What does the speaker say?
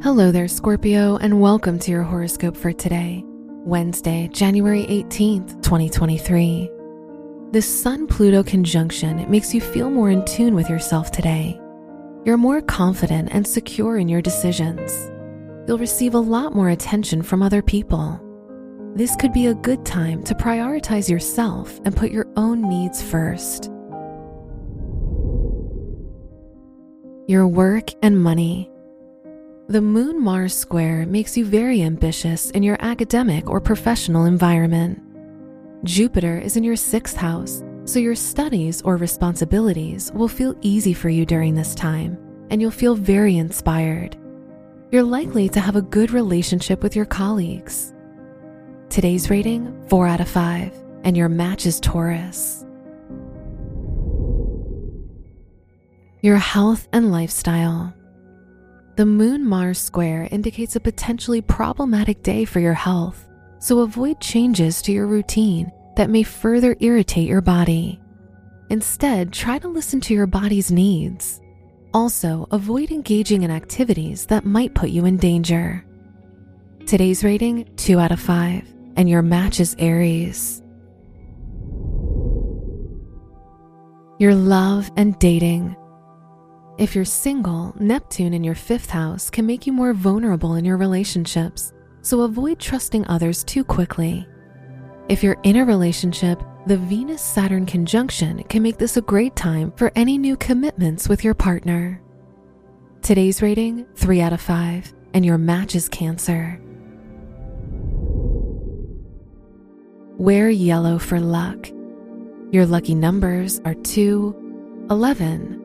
Hello there, Scorpio, and welcome to your horoscope for today, Wednesday, January 18th, 2023. The Sun Pluto conjunction makes you feel more in tune with yourself today. You're more confident and secure in your decisions. You'll receive a lot more attention from other people. This could be a good time to prioritize yourself and put your own needs first. Your work and money. The Moon Mars square makes you very ambitious in your academic or professional environment. Jupiter is in your sixth house, so your studies or responsibilities will feel easy for you during this time, and you'll feel very inspired. You're likely to have a good relationship with your colleagues. Today's rating 4 out of 5, and your match is Taurus. Your health and lifestyle. The Moon Mars square indicates a potentially problematic day for your health, so avoid changes to your routine that may further irritate your body. Instead, try to listen to your body's needs. Also, avoid engaging in activities that might put you in danger. Today's rating 2 out of 5, and your match is Aries. Your love and dating. If you're single, Neptune in your fifth house can make you more vulnerable in your relationships, so avoid trusting others too quickly. If you're in a relationship, the Venus Saturn conjunction can make this a great time for any new commitments with your partner. Today's rating 3 out of 5, and your match is Cancer. Wear yellow for luck. Your lucky numbers are 2, 11,